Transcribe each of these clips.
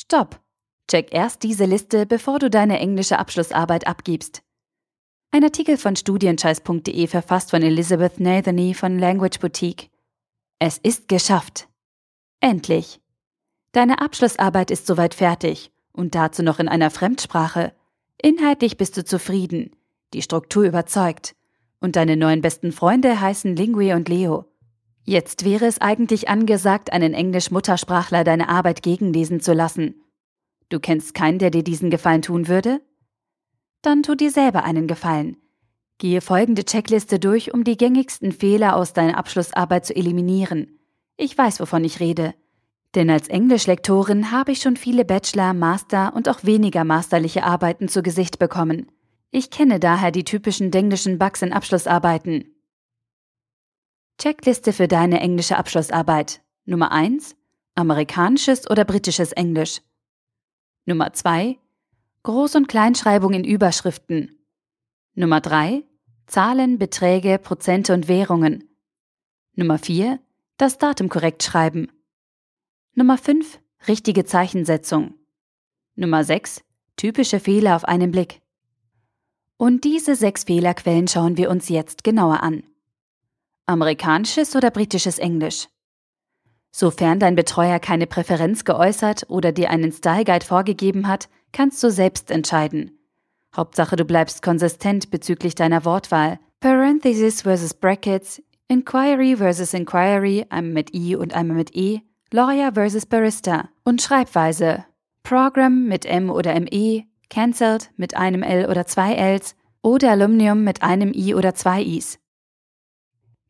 Stopp! Check erst diese Liste, bevor du deine englische Abschlussarbeit abgibst. Ein Artikel von studienscheiß.de verfasst von Elizabeth Nathany von Language Boutique. Es ist geschafft. Endlich. Deine Abschlussarbeit ist soweit fertig und dazu noch in einer Fremdsprache. Inhaltlich bist du zufrieden, die Struktur überzeugt und deine neuen besten Freunde heißen Lingui und Leo. Jetzt wäre es eigentlich angesagt, einen Englisch-Muttersprachler deine Arbeit gegenlesen zu lassen. Du kennst keinen, der dir diesen Gefallen tun würde? Dann tu dir selber einen Gefallen. Gehe folgende Checkliste durch, um die gängigsten Fehler aus deiner Abschlussarbeit zu eliminieren. Ich weiß, wovon ich rede. Denn als Englischlektorin habe ich schon viele Bachelor, Master und auch weniger masterliche Arbeiten zu Gesicht bekommen. Ich kenne daher die typischen denglischen Bugs in Abschlussarbeiten. Checkliste für deine englische Abschlussarbeit. Nummer 1. Amerikanisches oder britisches Englisch. Nummer 2. Groß- und Kleinschreibung in Überschriften. Nummer 3. Zahlen, Beträge, Prozente und Währungen. Nummer 4. Das Datum korrekt schreiben. Nummer 5. Richtige Zeichensetzung. Nummer 6. Typische Fehler auf einen Blick. Und diese sechs Fehlerquellen schauen wir uns jetzt genauer an. Amerikanisches oder britisches Englisch? Sofern dein Betreuer keine Präferenz geäußert oder dir einen Style Guide vorgegeben hat, kannst du selbst entscheiden. Hauptsache du bleibst konsistent bezüglich deiner Wortwahl. Parenthesis versus Brackets, Inquiry versus Inquiry, einmal mit I und einmal mit E, Lawyer versus Barista und Schreibweise. Program mit M oder ME, Cancelled mit einem L oder zwei Ls oder Alumnium mit einem I oder zwei Is.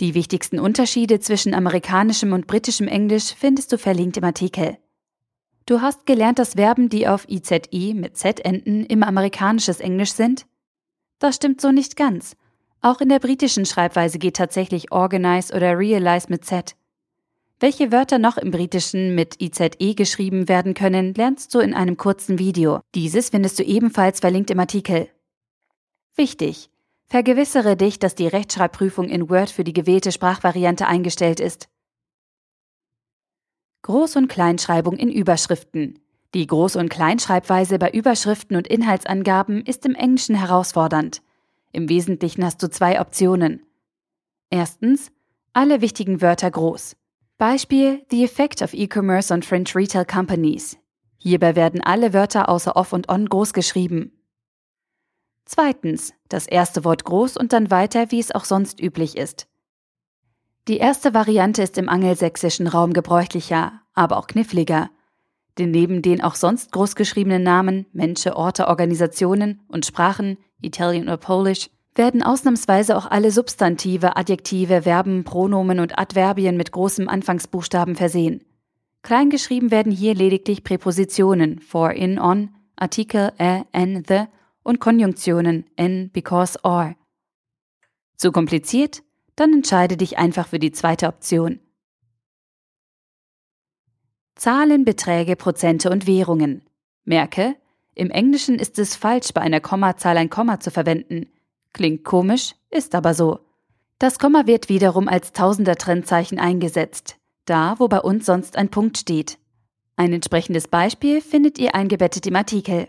Die wichtigsten Unterschiede zwischen amerikanischem und britischem Englisch findest du verlinkt im Artikel. Du hast gelernt, dass Verben, die auf IZE mit Z enden, immer amerikanisches Englisch sind? Das stimmt so nicht ganz. Auch in der britischen Schreibweise geht tatsächlich organize oder realize mit Z. Welche Wörter noch im Britischen mit IZE geschrieben werden können, lernst du in einem kurzen Video. Dieses findest du ebenfalls verlinkt im Artikel. Wichtig! Vergewissere dich, dass die Rechtschreibprüfung in Word für die gewählte Sprachvariante eingestellt ist. Groß- und Kleinschreibung in Überschriften. Die Groß- und Kleinschreibweise bei Überschriften und Inhaltsangaben ist im Englischen herausfordernd. Im Wesentlichen hast du zwei Optionen. Erstens, alle wichtigen Wörter groß. Beispiel The Effect of E-Commerce on French Retail Companies. Hierbei werden alle Wörter außer off und on groß geschrieben. Zweitens, das erste Wort groß und dann weiter, wie es auch sonst üblich ist. Die erste Variante ist im angelsächsischen Raum gebräuchlicher, aber auch kniffliger. Denn neben den auch sonst großgeschriebenen Namen, Menschen, Orte, Organisationen und Sprachen, Italian oder Polish, werden ausnahmsweise auch alle Substantive, Adjektive, Verben, Pronomen und Adverbien mit großem Anfangsbuchstaben versehen. Kleingeschrieben werden hier lediglich Präpositionen for, in, on, Artikel, a, an, the und Konjunktionen n, because, or. Zu kompliziert? Dann entscheide dich einfach für die zweite Option. Zahlen, Beträge, Prozente und Währungen. Merke, im Englischen ist es falsch, bei einer Kommazahl ein Komma zu verwenden. Klingt komisch, ist aber so. Das Komma wird wiederum als Tausender-Trennzeichen eingesetzt, da wo bei uns sonst ein Punkt steht. Ein entsprechendes Beispiel findet ihr eingebettet im Artikel.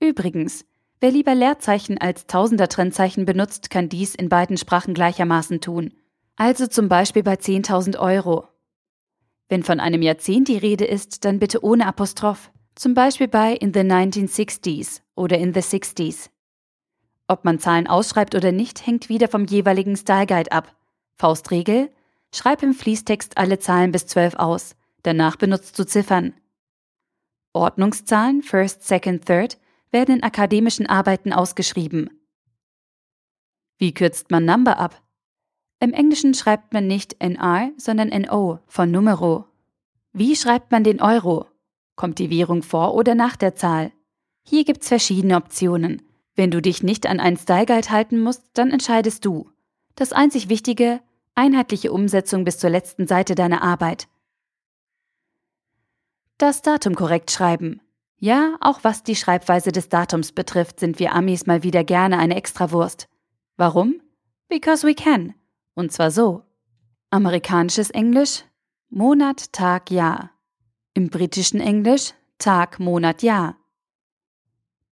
Übrigens, wer lieber Leerzeichen als Tausender-Trennzeichen benutzt, kann dies in beiden Sprachen gleichermaßen tun. Also zum Beispiel bei 10.000 Euro. Wenn von einem Jahrzehnt die Rede ist, dann bitte ohne Apostroph. Zum Beispiel bei in the 1960s oder in the 60s. Ob man Zahlen ausschreibt oder nicht, hängt wieder vom jeweiligen Style Guide ab. Faustregel: Schreib im Fließtext alle Zahlen bis 12 aus. Danach benutzt du Ziffern. Ordnungszahlen First, Second, Third werden in akademischen Arbeiten ausgeschrieben. Wie kürzt man Number ab? Im Englischen schreibt man nicht NR, sondern NO von Numero. Wie schreibt man den Euro? Kommt die Währung vor oder nach der Zahl? Hier gibt's verschiedene Optionen. Wenn du dich nicht an einen Style Guide halten musst, dann entscheidest du. Das einzig Wichtige, einheitliche Umsetzung bis zur letzten Seite deiner Arbeit. Das Datum korrekt schreiben. Ja, auch was die Schreibweise des Datums betrifft, sind wir Amis mal wieder gerne eine Extrawurst. Warum? Because we can. Und zwar so. Amerikanisches Englisch Monat, Tag, Jahr. Im britischen Englisch Tag, Monat, Jahr.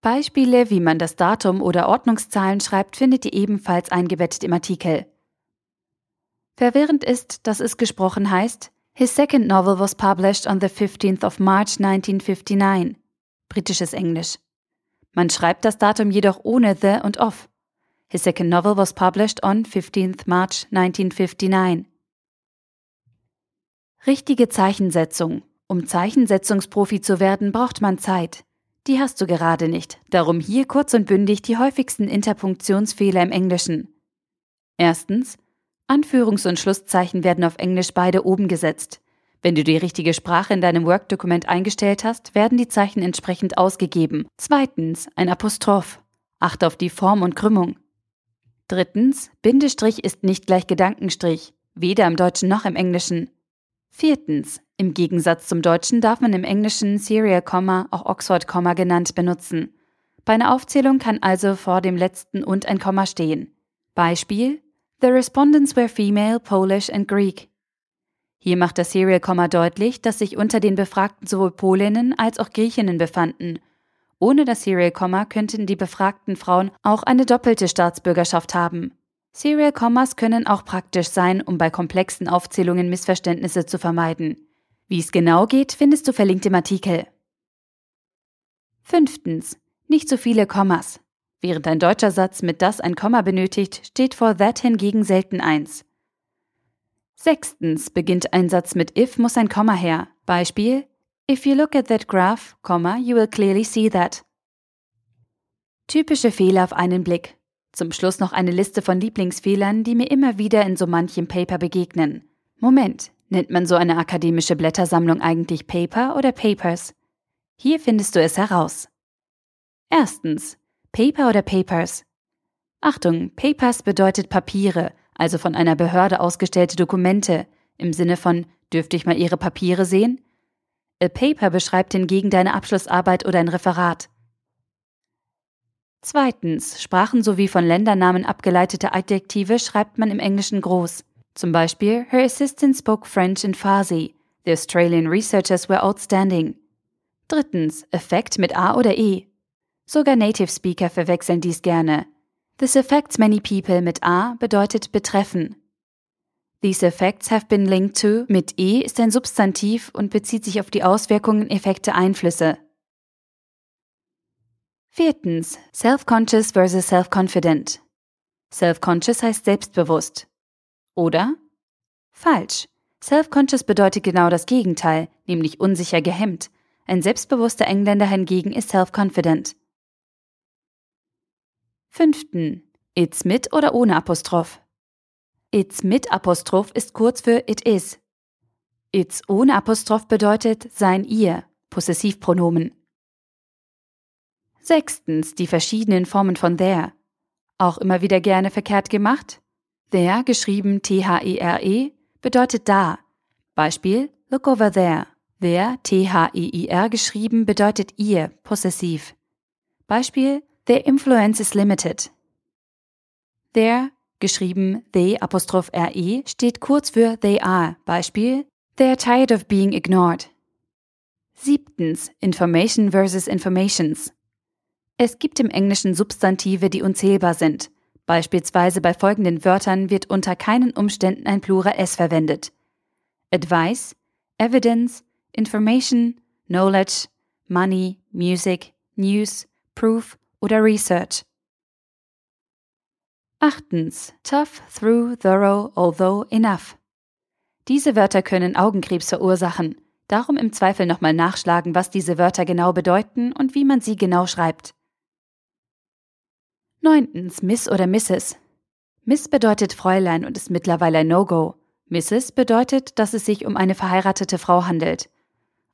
Beispiele, wie man das Datum oder Ordnungszahlen schreibt, findet ihr ebenfalls eingebettet im Artikel. Verwirrend ist, dass es gesprochen heißt, His second novel was published on the 15th of March 1959. Britisches Englisch. Man schreibt das Datum jedoch ohne the und of. His second novel was published on 15th March 1959. Richtige Zeichensetzung. Um Zeichensetzungsprofi zu werden, braucht man Zeit. Die hast du gerade nicht. Darum hier kurz und bündig die häufigsten Interpunktionsfehler im Englischen. Erstens. Anführungs- und Schlusszeichen werden auf Englisch beide oben gesetzt. Wenn du die richtige Sprache in deinem Work-Dokument eingestellt hast, werden die Zeichen entsprechend ausgegeben. Zweitens. Ein Apostroph. Achte auf die Form und Krümmung. Drittens. Bindestrich ist nicht gleich Gedankenstrich. Weder im Deutschen noch im Englischen. Viertens. Im Gegensatz zum Deutschen darf man im Englischen Serial Komma, auch Oxford Komma genannt, benutzen. Bei einer Aufzählung kann also vor dem letzten und ein Komma stehen. Beispiel The respondents were female, Polish and Greek. Hier macht das Serial Komma deutlich, dass sich unter den Befragten sowohl Polinnen als auch Griechinnen befanden. Ohne das Serial Komma könnten die befragten Frauen auch eine doppelte Staatsbürgerschaft haben. Serial Commas können auch praktisch sein, um bei komplexen Aufzählungen Missverständnisse zu vermeiden. Wie es genau geht, findest du verlinkt im Artikel. Fünftens. Nicht so viele Kommas. Während ein deutscher Satz mit das ein Komma benötigt, steht vor that hingegen selten eins. Sechstens. Beginnt ein Satz mit if, muss ein Komma her. Beispiel If you look at that graph, you will clearly see that. Typische Fehler auf einen Blick. Zum Schluss noch eine Liste von Lieblingsfehlern, die mir immer wieder in so manchem Paper begegnen. Moment, Nennt man so eine akademische Blättersammlung eigentlich Paper oder Papers? Hier findest du es heraus. Erstens. Paper oder Papers? Achtung, Papers bedeutet Papiere, also von einer Behörde ausgestellte Dokumente, im Sinne von dürfte ich mal Ihre Papiere sehen? A Paper beschreibt hingegen deine Abschlussarbeit oder ein Referat. Zweitens, Sprachen sowie von Ländernamen abgeleitete Adjektive schreibt man im Englischen groß. Zum Beispiel, her assistant spoke French and Farsi. The Australian researchers were outstanding. Drittens, Effekt mit A oder E. Sogar Native Speaker verwechseln dies gerne. This affects many people mit A bedeutet betreffen. These effects have been linked to mit E ist ein Substantiv und bezieht sich auf die Auswirkungen, Effekte, Einflüsse. Viertens, self-conscious versus self-confident. Self-conscious heißt selbstbewusst. Oder? Falsch. Self-conscious bedeutet genau das Gegenteil, nämlich unsicher gehemmt. Ein selbstbewusster Engländer hingegen ist self-confident. Fünften. It's mit oder ohne Apostroph? It's mit Apostroph ist kurz für it is. It's ohne Apostroph bedeutet sein ihr, Possessivpronomen. Sechstens. Die verschiedenen Formen von there. Auch immer wieder gerne verkehrt gemacht? There, geschrieben T-H-E-R-E, -E, bedeutet da. Beispiel, look over there. There, T-H-E-I-R, geschrieben, bedeutet ihr, possessiv. Beispiel, their influence is limited. There, geschrieben they apostroph re, steht kurz für they are. Beispiel, they are tired of being ignored. Siebtens, Information versus Informations. Es gibt im Englischen Substantive, die unzählbar sind. Beispielsweise bei folgenden Wörtern wird unter keinen Umständen ein Plural S verwendet. Advice, Evidence, Information, Knowledge, Money, Music, News, Proof oder Research. Achtens. Tough, through, thorough, although, enough. Diese Wörter können Augenkrebs verursachen. Darum im Zweifel nochmal nachschlagen, was diese Wörter genau bedeuten und wie man sie genau schreibt. Neuntens Miss oder Mrs. Miss bedeutet Fräulein und ist mittlerweile ein No-Go. Mrs. bedeutet, dass es sich um eine verheiratete Frau handelt.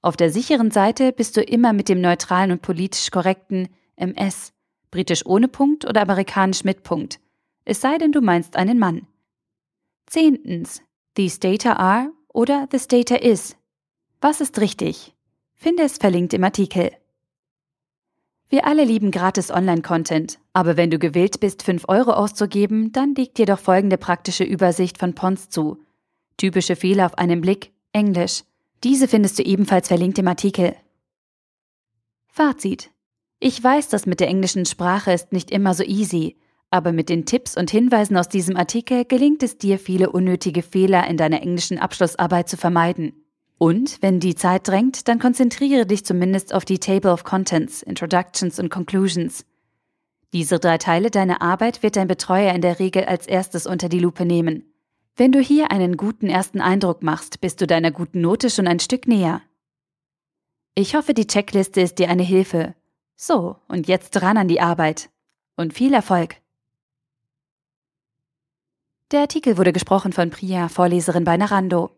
Auf der sicheren Seite bist du immer mit dem neutralen und politisch korrekten MS, britisch ohne Punkt oder amerikanisch mit Punkt. Es sei denn, du meinst einen Mann. Zehntens. These data are oder this data is. Was ist richtig? Finde es verlinkt im Artikel. Wir alle lieben gratis Online-Content, aber wenn du gewillt bist, 5 Euro auszugeben, dann liegt dir doch folgende praktische Übersicht von Pons zu. Typische Fehler auf einen Blick, Englisch. Diese findest du ebenfalls verlinkt im Artikel. Fazit. Ich weiß, das mit der englischen Sprache ist nicht immer so easy, aber mit den Tipps und Hinweisen aus diesem Artikel gelingt es dir, viele unnötige Fehler in deiner englischen Abschlussarbeit zu vermeiden. Und wenn die Zeit drängt, dann konzentriere dich zumindest auf die Table of Contents, Introductions und Conclusions. Diese drei Teile deiner Arbeit wird dein Betreuer in der Regel als erstes unter die Lupe nehmen. Wenn du hier einen guten ersten Eindruck machst, bist du deiner guten Note schon ein Stück näher. Ich hoffe, die Checkliste ist dir eine Hilfe. So, und jetzt ran an die Arbeit. Und viel Erfolg! Der Artikel wurde gesprochen von Priya, Vorleserin bei Narando.